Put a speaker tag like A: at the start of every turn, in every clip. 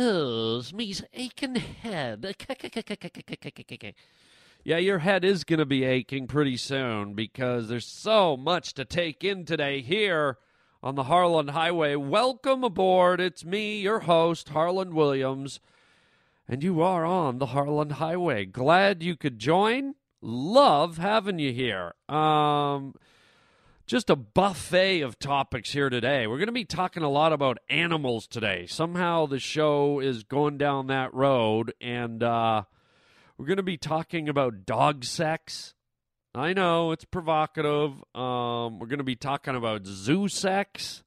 A: Oh, me's aching head. Yeah, your head is going to be aching pretty soon because there's so much to take in today here on the Harland Highway. Welcome aboard. It's me, your host, Harland Williams, and you are on the Harland Highway. Glad you could join. Love having you here. Um, just a buffet of topics here today. We're going to be talking a lot about animals today. Somehow the show is going down that road, and uh, we're going to be talking about dog sex. I know it's provocative. Um, we're going to be talking about zoo sex.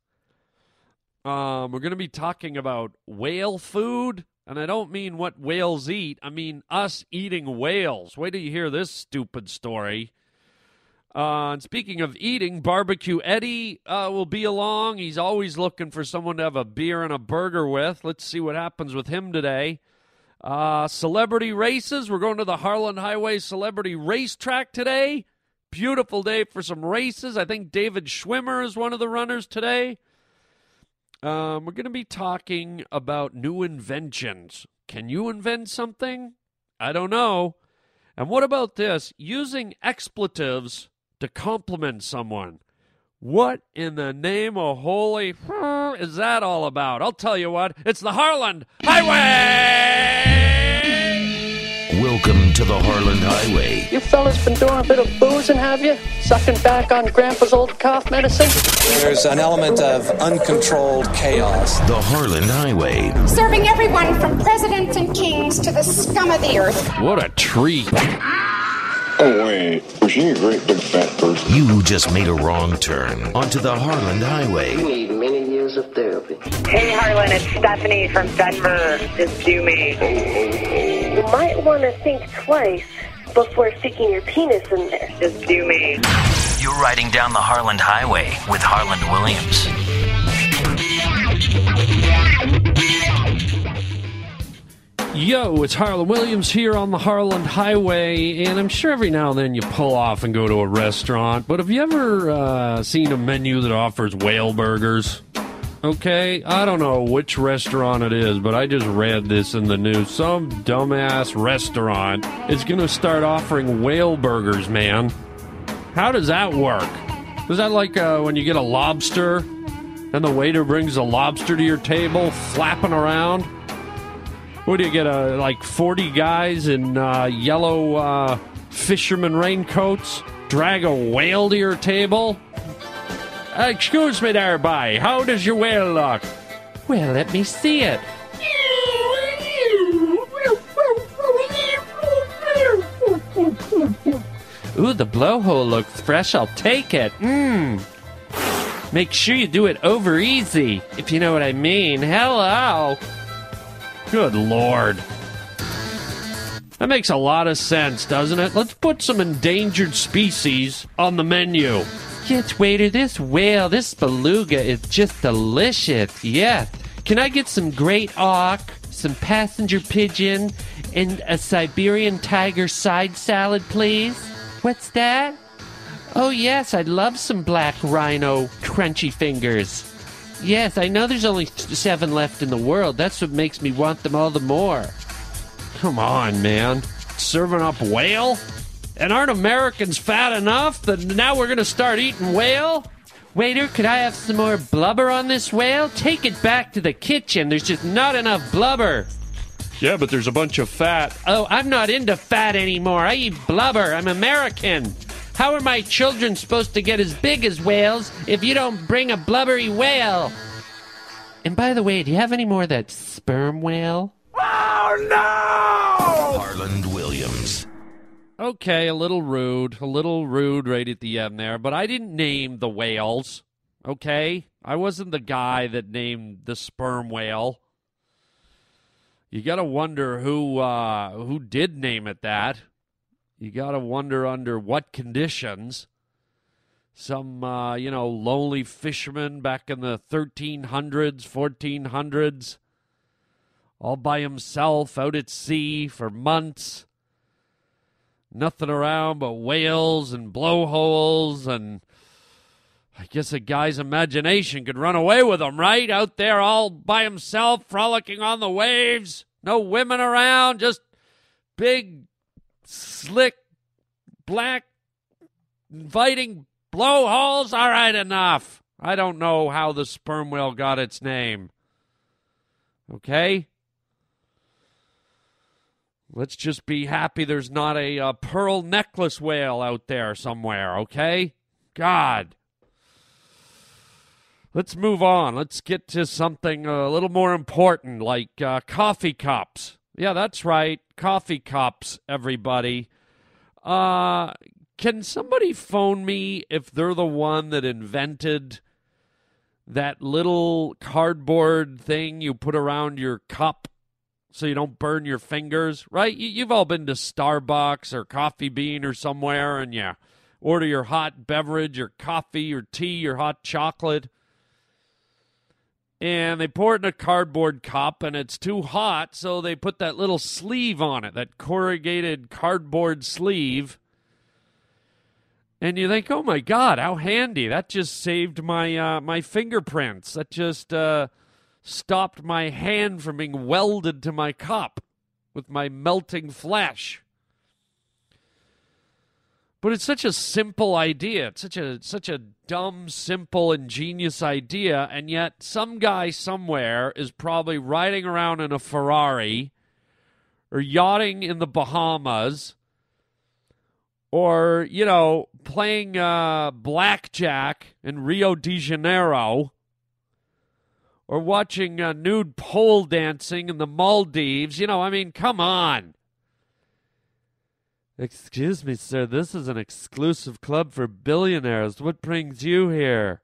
A: Um, we're going to be talking about whale food. And I don't mean what whales eat, I mean us eating whales. Wait till you hear this stupid story. Uh, speaking of eating, Barbecue Eddie uh, will be along. He's always looking for someone to have a beer and a burger with. Let's see what happens with him today. Uh, celebrity races. We're going to the Harland Highway Celebrity Racetrack today. Beautiful day for some races. I think David Schwimmer is one of the runners today. Um, we're going to be talking about new inventions. Can you invent something? I don't know. And what about this? Using expletives to compliment someone. What in the name of holy is that all about? I'll tell you what, it's the Harland Highway!
B: Welcome to the Harland Highway.
C: You fellas been doing a bit of boozing, have you? Sucking back on Grandpa's old cough medicine?
D: There's an element of uncontrolled chaos.
B: The Harland Highway.
E: Serving everyone from presidents and kings to the scum of the earth.
A: What a treat.
F: Oh, wait. Was she a great big fat person?
B: You just made a wrong turn onto the Harland Highway.
G: You need many years of therapy.
H: Hey, Harland, it's Stephanie from Denver. Just do me.
I: You might want to think twice before sticking your penis in there.
H: Just do me.
J: You're riding down the Harland Highway with Harland Williams.
A: Yo, it's Harland Williams here on the Harland Highway, and I'm sure every now and then you pull off and go to a restaurant, but have you ever uh, seen a menu that offers whale burgers? Okay, I don't know which restaurant it is, but I just read this in the news. Some dumbass restaurant is going to start offering whale burgers, man. How does that work? Is that like uh, when you get a lobster and the waiter brings a lobster to your table, flapping around? What do you get? A like forty guys in uh, yellow uh, fisherman raincoats drag a whale to your table? Uh, excuse me there, boy. How does your whale look? Well, let me see it. Ooh, the blowhole looks fresh. I'll take it. Mmm. Make sure you do it over easy, if you know what I mean. Hello. Good lord. That makes a lot of sense, doesn't it? Let's put some endangered species on the menu. Yes, waiter, this whale, this beluga is just delicious. Yes. Can I get some great auk, some passenger pigeon, and a Siberian tiger side salad, please? What's that? Oh, yes, I'd love some black rhino crunchy fingers. Yes, I know there's only seven left in the world. That's what makes me want them all the more. Come on, man. Serving up whale? And aren't Americans fat enough that now we're going to start eating whale? Waiter, could I have some more blubber on this whale? Take it back to the kitchen. There's just not enough blubber. Yeah, but there's a bunch of fat. Oh, I'm not into fat anymore. I eat blubber. I'm American. How are my children supposed to get as big as whales if you don't bring a blubbery whale? And by the way, do you have any more of that sperm whale?
B: Oh no! Harland Williams.
A: Okay, a little rude, a little rude right at the end there, but I didn't name the whales. Okay? I wasn't the guy that named the sperm whale. You got to wonder who uh, who did name it that. You got to wonder under what conditions. Some, uh, you know, lonely fisherman back in the 1300s, 1400s, all by himself out at sea for months. Nothing around but whales and blowholes and I guess a guy's imagination could run away with him, right? Out there all by himself, frolicking on the waves. No women around, just big, slick, black, inviting blowholes. All right, enough. I don't know how the sperm whale got its name. Okay? Let's just be happy there's not a, a pearl necklace whale out there somewhere, okay? God. Let's move on. Let's get to something a little more important, like uh, coffee cups. Yeah, that's right. Coffee cups, everybody. Uh, can somebody phone me if they're the one that invented that little cardboard thing you put around your cup so you don't burn your fingers, right? You've all been to Starbucks or Coffee Bean or somewhere and you order your hot beverage your coffee your tea your hot chocolate. And they pour it in a cardboard cup and it's too hot, so they put that little sleeve on it, that corrugated cardboard sleeve. And you think, oh my God, how handy. That just saved my uh, my fingerprints. That just uh, stopped my hand from being welded to my cup with my melting flesh. But it's such a simple idea. It's such a such a dumb, simple, ingenious idea, and yet some guy somewhere is probably riding around in a Ferrari or yachting in the Bahamas or, you know, playing uh, blackjack in Rio de Janeiro or watching uh, nude pole dancing in the Maldives. You know, I mean, come on. Excuse me, sir. This is an exclusive club for billionaires. What brings you here?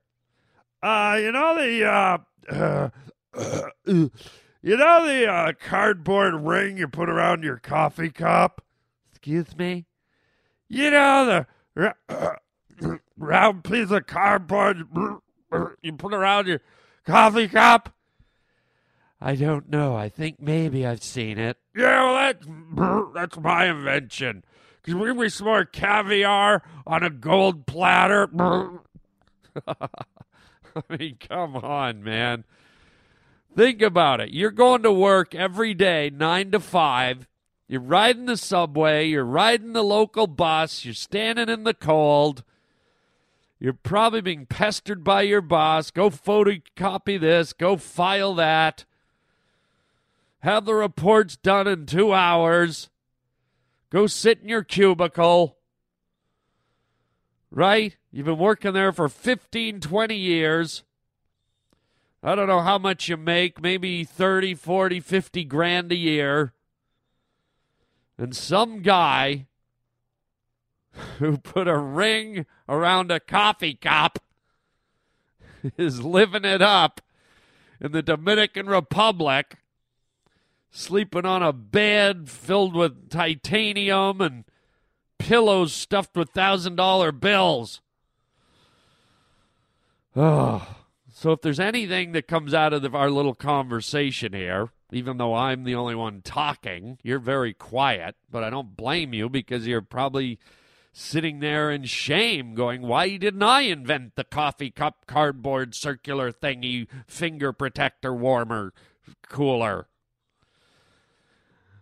K: Uh, you know the uh, uh, uh you know the uh, cardboard ring you put around your coffee cup.
A: Excuse me.
K: You know the uh, round piece of cardboard you put around your coffee cup.
A: I don't know. I think maybe I've seen it.
K: Yeah, well, that's that's my invention. Cause we we some caviar on a gold platter.
A: I mean, come on, man. Think about it. You're going to work every day, nine to five. You're riding the subway. You're riding the local bus. You're standing in the cold. You're probably being pestered by your boss. Go photocopy this. Go file that. Have the reports done in two hours. Go sit in your cubicle. Right? You've been working there for 15, 20 years. I don't know how much you make, maybe 30, 40, 50 grand a year. And some guy who put a ring around a coffee cup is living it up in the Dominican Republic sleeping on a bed filled with titanium and pillows stuffed with thousand dollar bills. Oh, so if there's anything that comes out of the, our little conversation here, even though I'm the only one talking, you're very quiet, but I don't blame you because you're probably sitting there in shame going, Why didn't I invent the coffee cup cardboard circular thingy finger protector warmer cooler?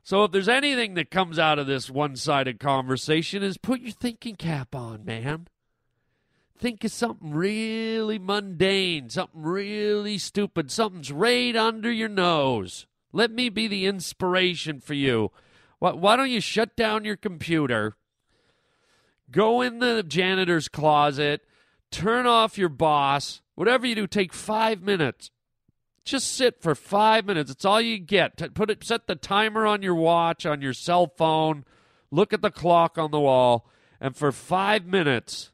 A: So if there's anything that comes out of this one-sided conversation is put your thinking cap on, man. Think of something really mundane, something really stupid, something's right under your nose. Let me be the inspiration for you. Why, why don't you shut down your computer, go in the janitor's closet, turn off your boss, whatever you do, take five minutes just sit for five minutes. It's all you get. Put it, set the timer on your watch, on your cell phone. Look at the clock on the wall, and for five minutes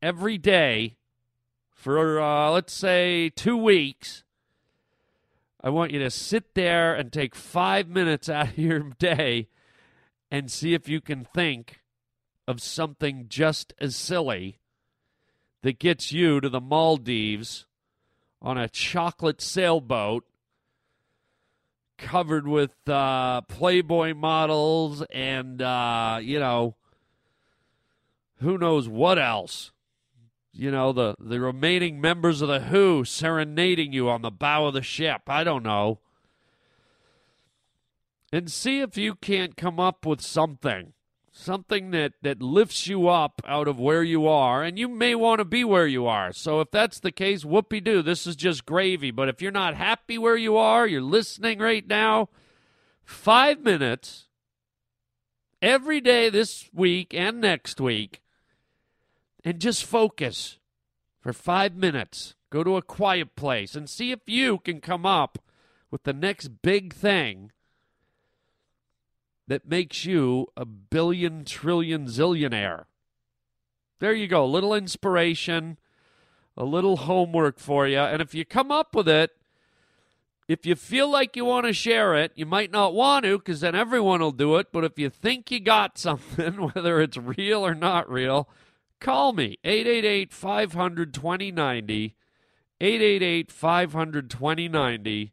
A: every day, for uh, let's say two weeks, I want you to sit there and take five minutes out of your day and see if you can think of something just as silly that gets you to the Maldives on a chocolate sailboat covered with uh, Playboy models and, uh, you know, who knows what else. you know, the, the remaining members of the Who serenading you on the bow of the ship. I don't know. And see if you can't come up with something. Something that, that lifts you up out of where you are, and you may want to be where you are. So, if that's the case, whoopee doo, this is just gravy. But if you're not happy where you are, you're listening right now, five minutes every day this week and next week and just focus for five minutes. Go to a quiet place and see if you can come up with the next big thing that makes you a billion trillion zillionaire. There you go. A little inspiration, a little homework for you. And if you come up with it, if you feel like you want to share it, you might not want to because then everyone will do it. But if you think you got something, whether it's real or not real, call me 888 500 2090. 888 500 2090.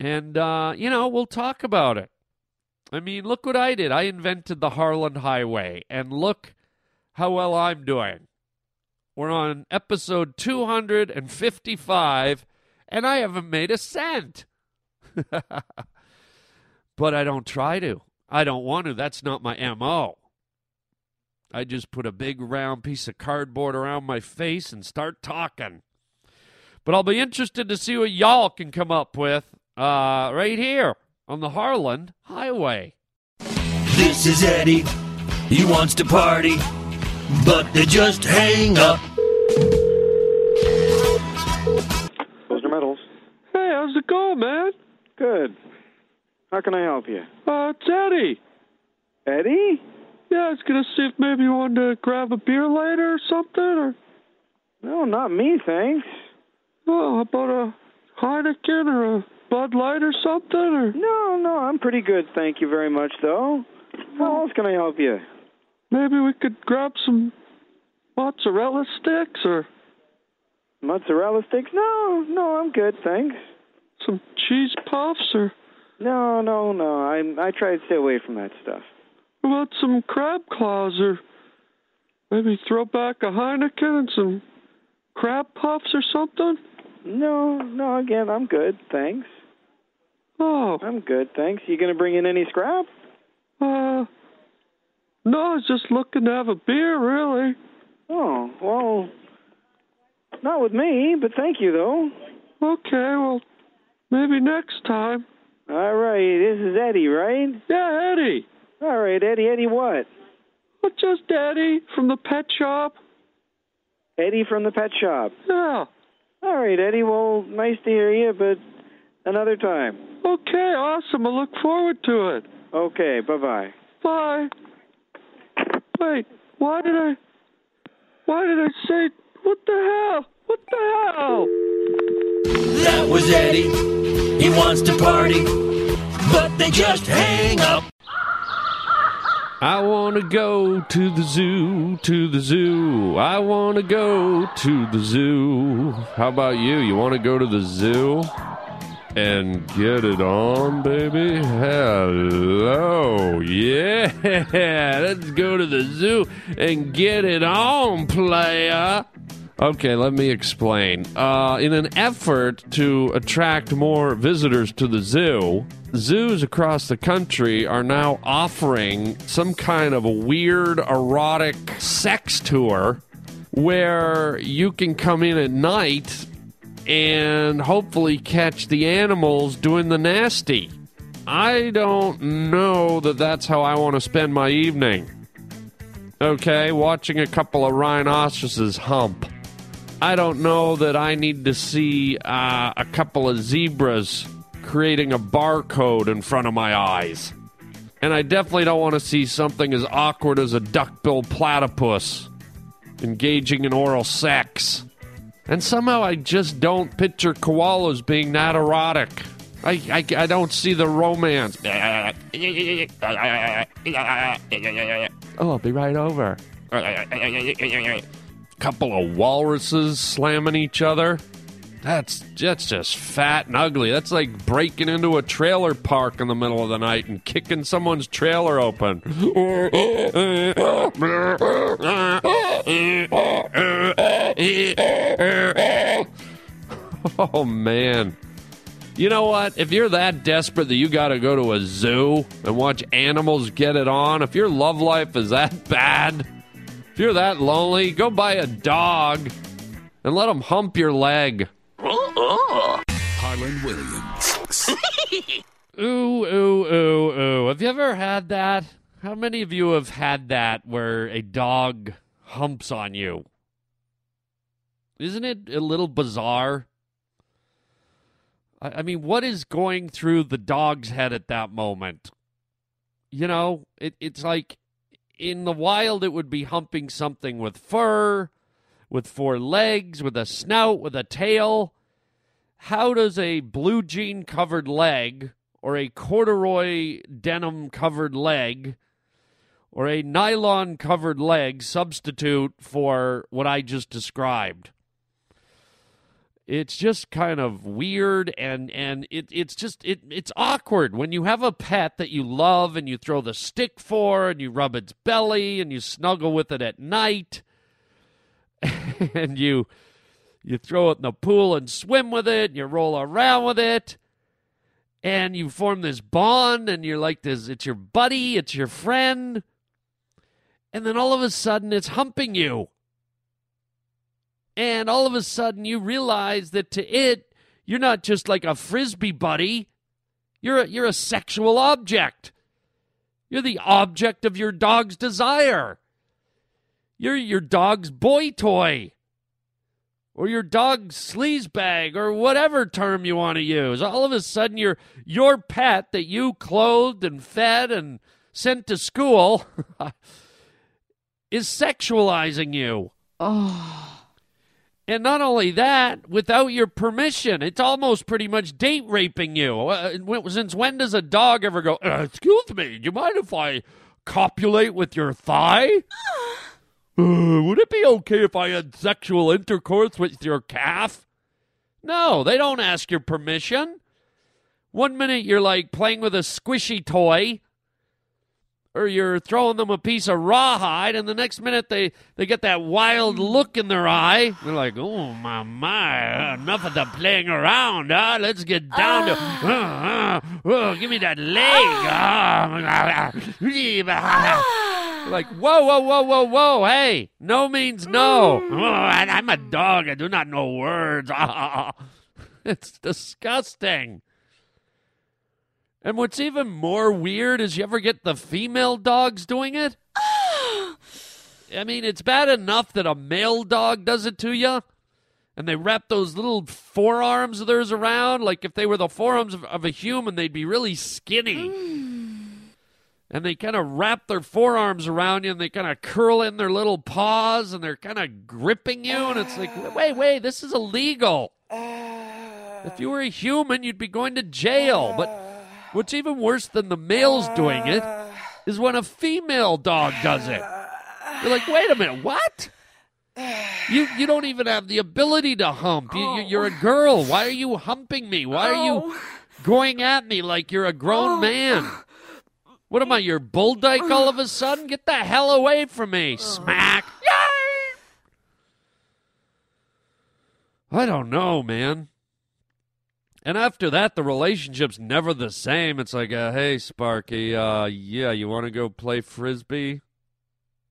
A: And, uh, you know, we'll talk about it. I mean, look what I did. I invented the Harland Highway, and look how well I'm doing. We're on episode 255 and I haven't made a cent. but I don't try to. I don't want to. That's not my MO. I just put a big round piece of cardboard around my face and start talking. But I'll be interested to see what y'all can come up with uh, right here on the Harland Highway.
L: This is Eddie. He wants to party, but they just hang up.
M: Those metals Hey, how's it going, man?
N: Good. How can I help you?
M: Uh, it's Eddie.
N: Eddie?
M: Yeah, I was gonna see if maybe you wanted to grab a beer later or something, or.
N: No, not me, thanks.
M: Oh, how about a Heineken or a Bud Light or something, or?
N: No, no, I'm pretty good, thank you very much, though. How else can I help you?
M: Maybe we could grab some mozzarella sticks, or.
N: Mozzarella sticks? No, no, I'm good, thanks.
M: Some cheese puffs, or.
N: No, no, no. I I try to stay away from that stuff.
M: How about some crab claws, or maybe throw back a Heineken and some crab puffs or something?
N: No, no. Again, I'm good, thanks.
M: Oh,
N: I'm good, thanks. You gonna bring in any scrap?
M: uh, no, I was just looking to have a beer, really.
N: Oh, well, not with me, but thank you though.
M: Okay, well, maybe next time.
N: All right, this is Eddie, right?
M: Yeah, Eddie.
N: All right, Eddie. Eddie, what?
M: Well, just Eddie from the pet shop.
N: Eddie from the pet shop.
M: Yeah.
N: All right, Eddie. Well, nice to hear you, but another time.
M: Okay, awesome. I look forward to it.
N: Okay, bye bye.
M: Bye. Wait, why did I? Why did I say? What the hell? What the hell?
L: That was Eddie. He wants to party, but they just hang up.
A: I want to go to the zoo, to the zoo. I want to go to the zoo. How about you? You want to go to the zoo? And get it on, baby? Hello. Yeah. Let's go to the zoo and get it on, playa. Okay, let me explain. Uh, in an effort to attract more visitors to the zoo, zoos across the country are now offering some kind of a weird erotic sex tour where you can come in at night and hopefully catch the animals doing the nasty. I don't know that that's how I want to spend my evening. Okay, watching a couple of rhinoceroses hump. I don't know that I need to see uh, a couple of zebras creating a barcode in front of my eyes. And I definitely don't want to see something as awkward as a duckbill platypus engaging in oral sex. And somehow I just don't picture koalas being that erotic. I, I, I don't see the romance. Oh, I'll be right over. Couple of walruses slamming each other. That's that's just fat and ugly. That's like breaking into a trailer park in the middle of the night and kicking someone's trailer open. Oh, man. You know what? If you're that desperate that you got to go to a zoo and watch animals get it on, if your love life is that bad, if you're that lonely, go buy a dog and let him hump your leg. Ooh, ooh, ooh, ooh. Have you ever had that? How many of you have had that where a dog humps on you? Isn't it a little bizarre? I, I mean, what is going through the dog's head at that moment? You know, it, it's like in the wild, it would be humping something with fur, with four legs, with a snout, with a tail. How does a blue jean covered leg or a corduroy denim covered leg or a nylon covered leg substitute for what I just described? It's just kind of weird and and it it's just it it's awkward when you have a pet that you love and you throw the stick for and you rub its belly and you snuggle with it at night and you you throw it in the pool and swim with it you roll around with it and you form this bond and you're like this it's your buddy it's your friend and then all of a sudden it's humping you. And all of a sudden you realize that to it you're not just like a frisbee buddy you're a, you're a sexual object. You're the object of your dog's desire. You're your dog's boy toy or your dog's sleaze bag or whatever term you want to use all of a sudden your your pet that you clothed and fed and sent to school is sexualizing you
O: Oh.
A: and not only that, without your permission, it's almost pretty much date raping you. Uh, since when does a dog ever go, uh, Excuse me, do you mind if I copulate with your thigh? Uh, would it be okay if I had sexual intercourse with your calf? No, they don't ask your permission. One minute you're like playing with a squishy toy, or you're throwing them a piece of rawhide, and the next minute they, they get that wild look in their eye. They're like, oh, my, my, enough of the playing around, huh? Let's get down to, uh, uh, uh, give me that leg. Ah. like, whoa, whoa, whoa, whoa, whoa, hey, no means no. Oh, I- I'm a dog, I do not know words. it's disgusting. And what's even more weird is you ever get the female dogs doing it? I mean, it's bad enough that a male dog does it to you, and they wrap those little forearms of theirs around. Like if they were the forearms of, of a human, they'd be really skinny. And they kind of wrap their forearms around you and they kind of curl in their little paws and they're kind of gripping you. And it's like, wait, wait, this is illegal. If you were a human, you'd be going to jail. But what's even worse than the males doing it is when a female dog does it. You're like, wait a minute, what? You you don't even have the ability to hump. You, you, you're a oh. girl. Why are you humping me? Why are you oh. going at me like you're a grown oh. man? What am I, your bull dyke all of a sudden? Get the hell away from me. Smack. I don't know, man. And after that, the relationship's never the same. It's like, uh, hey, Sparky, uh, yeah, you want to go play frisbee?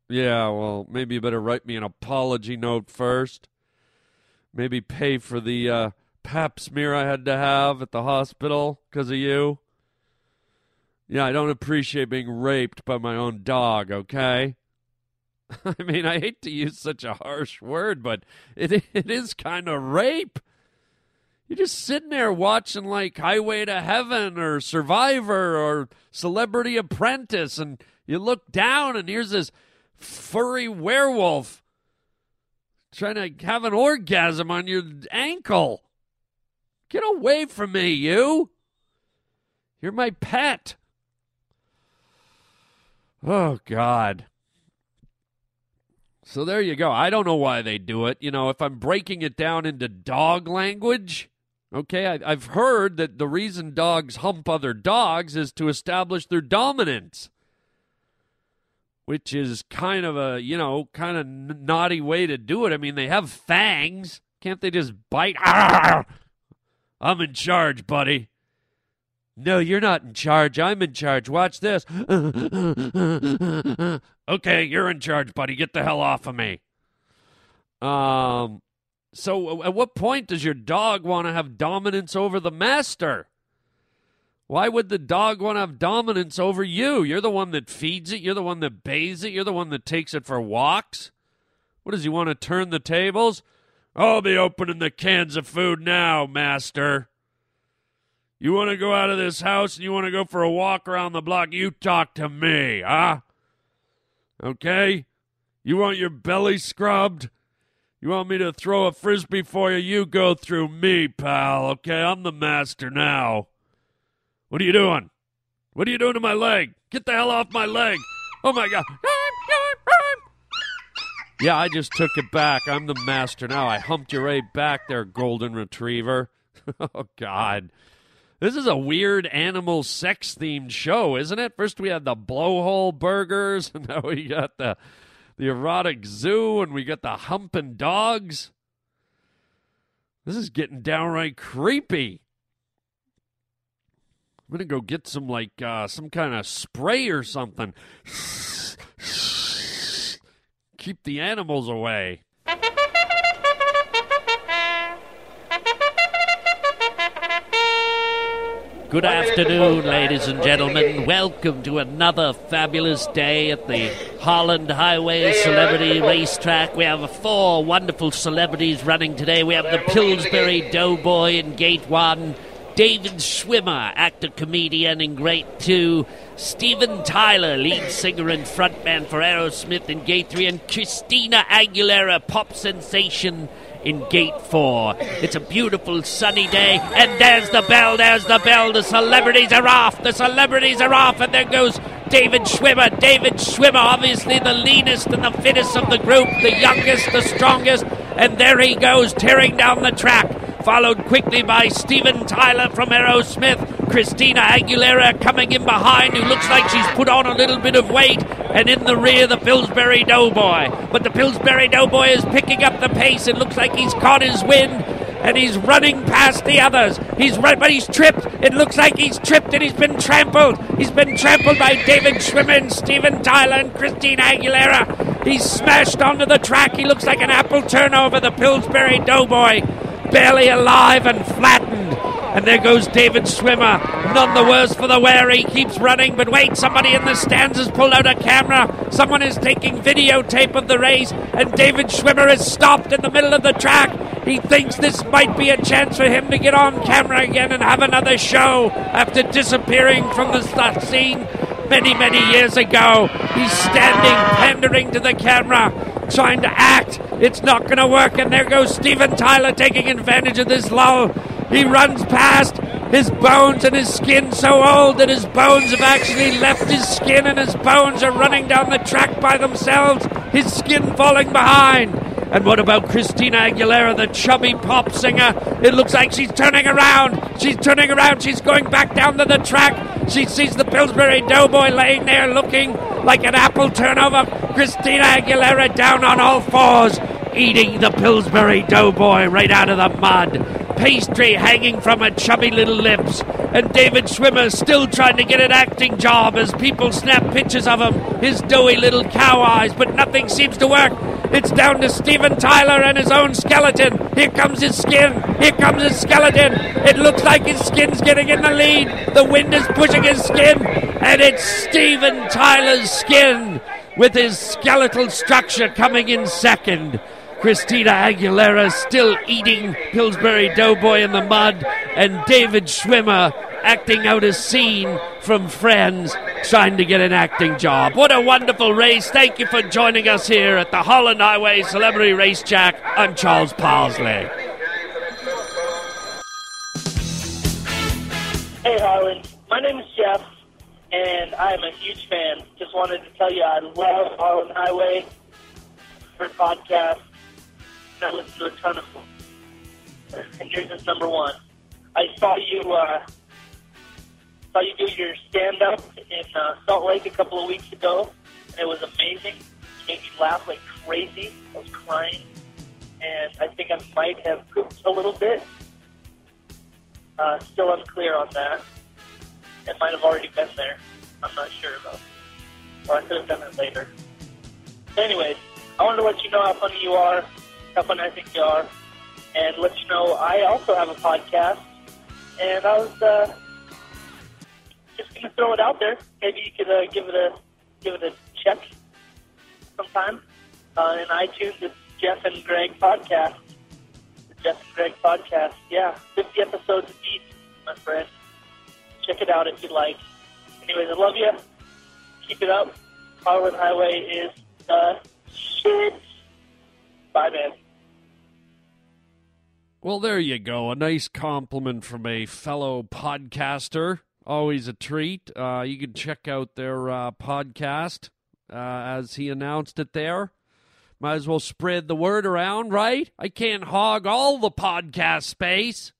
A: Yeah, well, maybe you better write me an apology note first. Maybe pay for the uh, pap smear I had to have at the hospital because of you. Yeah, I don't appreciate being raped by my own dog, okay? I mean, I hate to use such a harsh word, but it it is kind of rape. You're just sitting there watching like Highway to Heaven or Survivor or Celebrity Apprentice, and you look down and here's this furry werewolf trying to have an orgasm on your ankle. Get away from me, you. You're my pet. Oh, God. So there you go. I don't know why they do it. You know, if I'm breaking it down into dog language, okay, I, I've heard that the reason dogs hump other dogs is to establish their dominance. which is kind of a, you know, kind of naughty way to do it. I mean, they have fangs. Can't they just bite? Arr! I'm in charge, buddy. No, you're not in charge. I'm in charge. Watch this. okay, you're in charge, buddy. Get the hell off of me. Um, so uh, at what point does your dog want to have dominance over the master? Why would the dog want to have dominance over you? You're the one that feeds it. You're the one that bathes it. You're the one that takes it for walks. What does he want to turn the tables? I'll be opening the cans of food now, master. You want to go out of this house and you want to go for a walk around the block? You talk to me, huh? Okay? You want your belly scrubbed? You want me to throw a frisbee for you? You go through me, pal, okay? I'm the master now. What are you doing? What are you doing to my leg? Get the hell off my leg. Oh my god. Yeah, I just took it back. I'm the master now. I humped you right back there, golden retriever. oh god. This is a weird animal sex themed show, isn't it? First we had the blowhole burgers, and now we got the the erotic zoo, and we got the humping dogs. This is getting downright creepy. I'm gonna go get some like uh, some kind of spray or something. Keep the animals away. Good afternoon, ladies and gentlemen. Welcome to another fabulous day at the Harland Highway Celebrity Racetrack. We have four wonderful celebrities running today. We have the Pillsbury Doughboy in Gate 1, David Schwimmer, actor, comedian in Gate 2, Steven Tyler, lead singer and frontman for Aerosmith in Gate 3, and Christina Aguilera, pop sensation in Gate 4. It's a beautiful sunny day, and there's the bell, there's the bell. The celebrities are off, the celebrities are off, and there goes David Schwimmer. David Schwimmer, obviously the leanest and the fittest of the group, the youngest, the strongest, and there he goes, tearing down the track. Followed quickly by Steven Tyler from Aerosmith, Christina Aguilera coming in behind, who looks like she's put on a little bit of weight, and in the rear, the Pillsbury Doughboy. But the Pillsbury Doughboy is picking up the pace. It looks like he's caught his wind and he's running past the others. He's but he's tripped. It looks like he's tripped and he's been trampled. He's been trampled by David Schwimmer, Steven Tyler, and Christina Aguilera. He's smashed onto the track. He looks like an apple turnover. The Pillsbury Doughboy, barely alive and flattened. And there goes David Schwimmer, none the worse for the wear. He keeps running, but wait, somebody in the stands has pulled out a camera. Someone is taking videotape of the race, and David Schwimmer is stopped in the middle of the track. He thinks this might be a chance for him to get on camera again and have another show after disappearing from the scene many, many years ago. He's standing, pandering to the camera, trying to act. It's not going to work, and there goes Steven Tyler taking advantage of this lull. He runs past his bones and his skin so old that his bones have actually left his skin and his bones are running down the track by themselves, his skin falling behind. And what about Christina Aguilera, the chubby pop singer? It looks like she's turning around. She's turning around. She's going back down to the track. She sees the Pillsbury Doughboy laying there looking like an apple turnover. Christina Aguilera down on all fours, eating the Pillsbury Doughboy right out of the mud pastry hanging from her chubby little lips. And David Schwimmer still trying to get an acting job as people snap pictures of him, his doughy little cow eyes, but nothing seems to work. It's down to Steven Tyler and his own skeleton. Here comes his skin. Here comes his skeleton. It looks like his skin's getting in the lead. The wind is pushing his skin, and it's Steven Tyler's skin with his skeletal structure coming in second. Christina Aguilera still eating Pillsbury Doughboy in the mud, and David Schwimmer acting out a scene from Friends, trying to get an acting job. What a wonderful race. Thank you for joining us here at the Harland Highway Celebrity Race, Racetrack. I'm Charles Parsley.
O: Hey, Harland. My name is Jeff, and I'm a huge fan. Just wanted to tell you I love Harland Highway, your podcast. I listen to a ton of them. And yours is number one. I saw you uh, saw you do your stand up in uh, Salt Lake a couple of weeks ago. and It was amazing. It made me laugh like crazy. I was crying, and I think I might have pooped a little bit. Uh, still unclear on that. It might have already been there. I'm not sure though. Or I could have done it later. Anyways, I wanted to let you know how funny you are, how funny I think you are, and let you know I also have a podcast. And I was uh, throw it out there. Maybe you could uh, give it a give it a check sometime. Uh, in iTunes, it's Jeff and Greg podcast. The Jeff and Greg podcast. Yeah, 50 episodes deep, my friend. Check it out if you'd like. Anyways, I love you. Keep it up. Harland Highway is the shit. Bye, man.
A: Well, there you go. A nice compliment from a fellow podcaster. Always a treat. Uh, you can check out their uh, podcast uh, as he announced it there. Might as well spread the word around, right? I can't hog all the podcast space.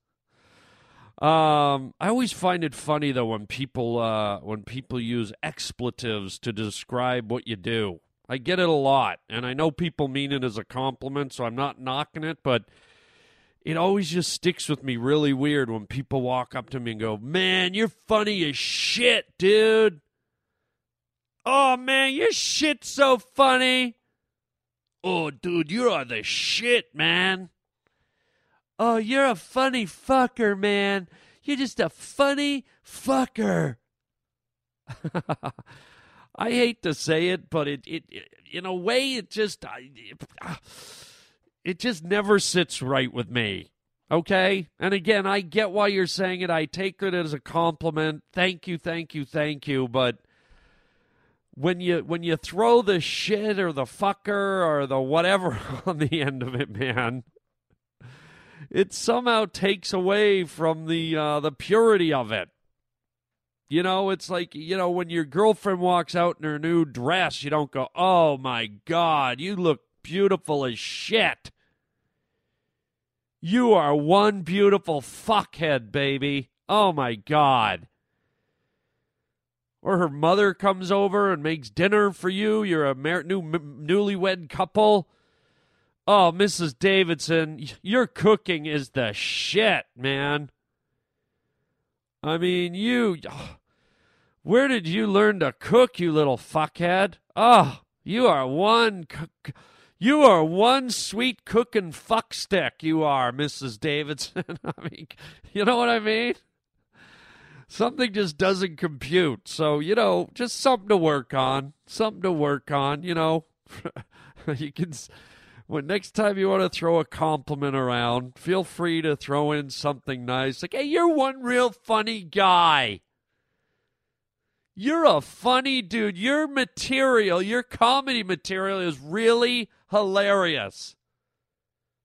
A: Um, I always find it funny though when people uh, when people use expletives to describe what you do. I get it a lot, and I know people mean it as a compliment, so I'm not knocking it, but it always just sticks with me really weird when people walk up to me and go, "Man, you're funny as shit, dude." Oh man, your shit's so funny. Oh, dude, you are the shit, man. Oh, you're a funny fucker, man. You're just a funny fucker. I hate to say it, but it, it, it in a way, it just, I, it, ah. It just never sits right with me. Okay? And again, I get why you're saying it. I take it as a compliment. Thank you, thank you, thank you. But when you when you throw the shit or the fucker or the whatever on the end of it, man, it somehow takes away from the uh, the purity of it. You know, it's like you know when your girlfriend walks out in her new dress, you don't go, "Oh my god, you look beautiful as shit." You are one beautiful fuckhead, baby. Oh my god. Or her mother comes over and makes dinner for you. You're a new m- newlywed couple. Oh, Mrs. Davidson, your cooking is the shit, man. I mean, you. Where did you learn to cook, you little fuckhead? Oh, you are one. You are one sweet cooking fuckstick. You are, Mrs. Davidson. I mean, you know what I mean? Something just doesn't compute. So, you know, just something to work on. Something to work on, you know. you can when next time you want to throw a compliment around, feel free to throw in something nice. Like, hey, you're one real funny guy. You're a funny dude. Your material, your comedy material is really hilarious.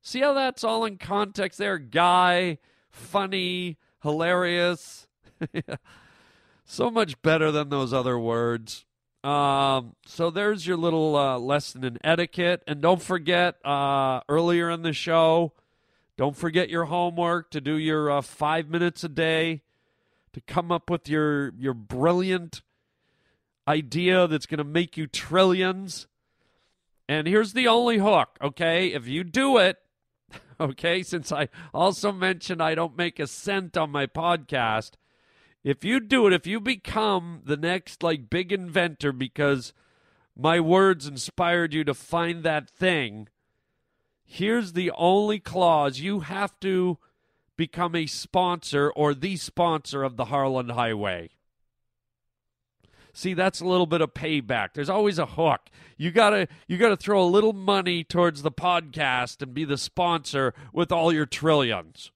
A: See how that's all in context there? Guy, funny, hilarious. so much better than those other words. Um, so there's your little uh, lesson in etiquette. And don't forget, uh, earlier in the show, don't forget your homework to do your uh, five minutes a day to come up with your your brilliant idea that's going to make you trillions. And here's the only hook, okay? If you do it, okay, since I also mentioned I don't make a cent on my podcast, if you do it, if you become the next like big inventor because my words inspired you to find that thing, here's the only clause you have to become a sponsor or the sponsor of the Harland Highway. See, that's a little bit of payback. There's always a hook. You gotta you gotta throw a little money towards the podcast and be the sponsor with all your trillions.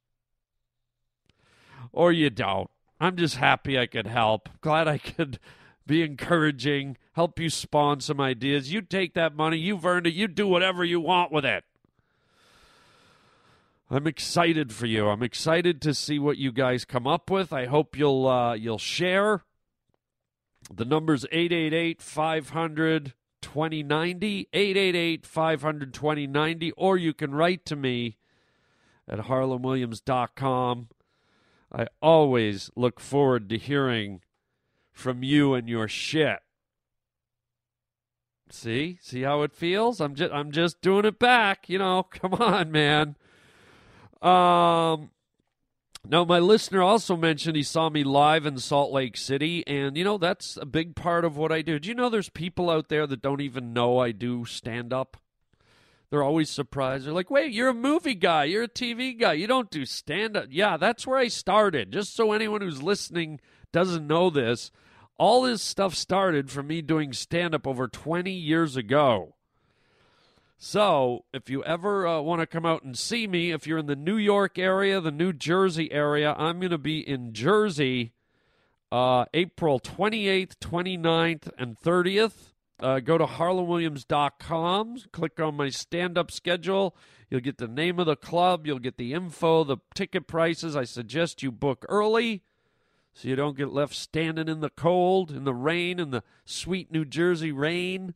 A: Or you don't. I'm just happy I could help. Glad I could be encouraging, help you spawn some ideas. You take that money, you've earned it, you do whatever you want with it. I'm excited for you. I'm excited to see what you guys come up with. I hope you'll uh, you'll share. The number's 888 500 2090, 888 500 2090, or you can write to me at harlanwilliams.com. I always look forward to hearing from you and your shit. See, see how it feels. I'm just, I'm just doing it back. You know, come on, man. Um, now, my listener also mentioned he saw me live in Salt Lake City, and you know that's a big part of what I do. Do you know there's people out there that don't even know I do stand up? They're always surprised. They're like, "Wait, you're a movie guy, you're a TV guy, you don't do stand up." Yeah, that's where I started. Just so anyone who's listening doesn't know this, all this stuff started from me doing stand up over 20 years ago. So, if you ever uh, want to come out and see me, if you're in the New York area, the New Jersey area, I'm going to be in Jersey uh, April 28th, 29th, and 30th. Uh, go to harlandwilliams.com, click on my stand up schedule. You'll get the name of the club, you'll get the info, the ticket prices. I suggest you book early so you don't get left standing in the cold, in the rain, in the sweet New Jersey rain.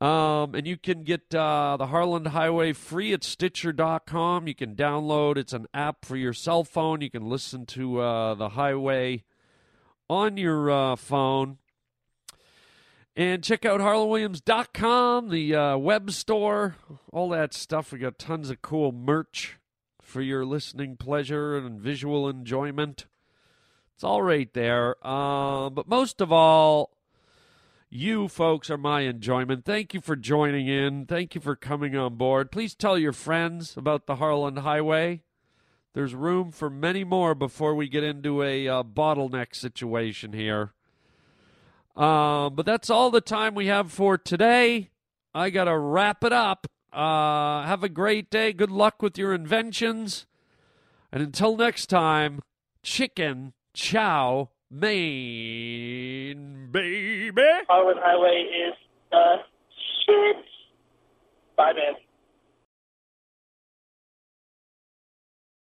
A: Um, and you can get uh, the Harland Highway free at Stitcher.com. You can download. It's an app for your cell phone. You can listen to uh, the Highway on your uh, phone. And check out HarlandWilliams.com, the uh, web store, all that stuff. We got tons of cool merch for your listening pleasure and visual enjoyment. It's all right there. Um, but most of all, you folks are my enjoyment. Thank you for joining in. Thank you for coming on board. Please tell your friends about the Harland Highway. There's room for many more before we get into a uh, bottleneck situation here. Um, but that's all the time we have for today. I got to wrap it up. Uh, have a great day. Good luck with your inventions. And until next time, chicken chow mein, baby.
O: Harland Highway is the shit. Bye, man.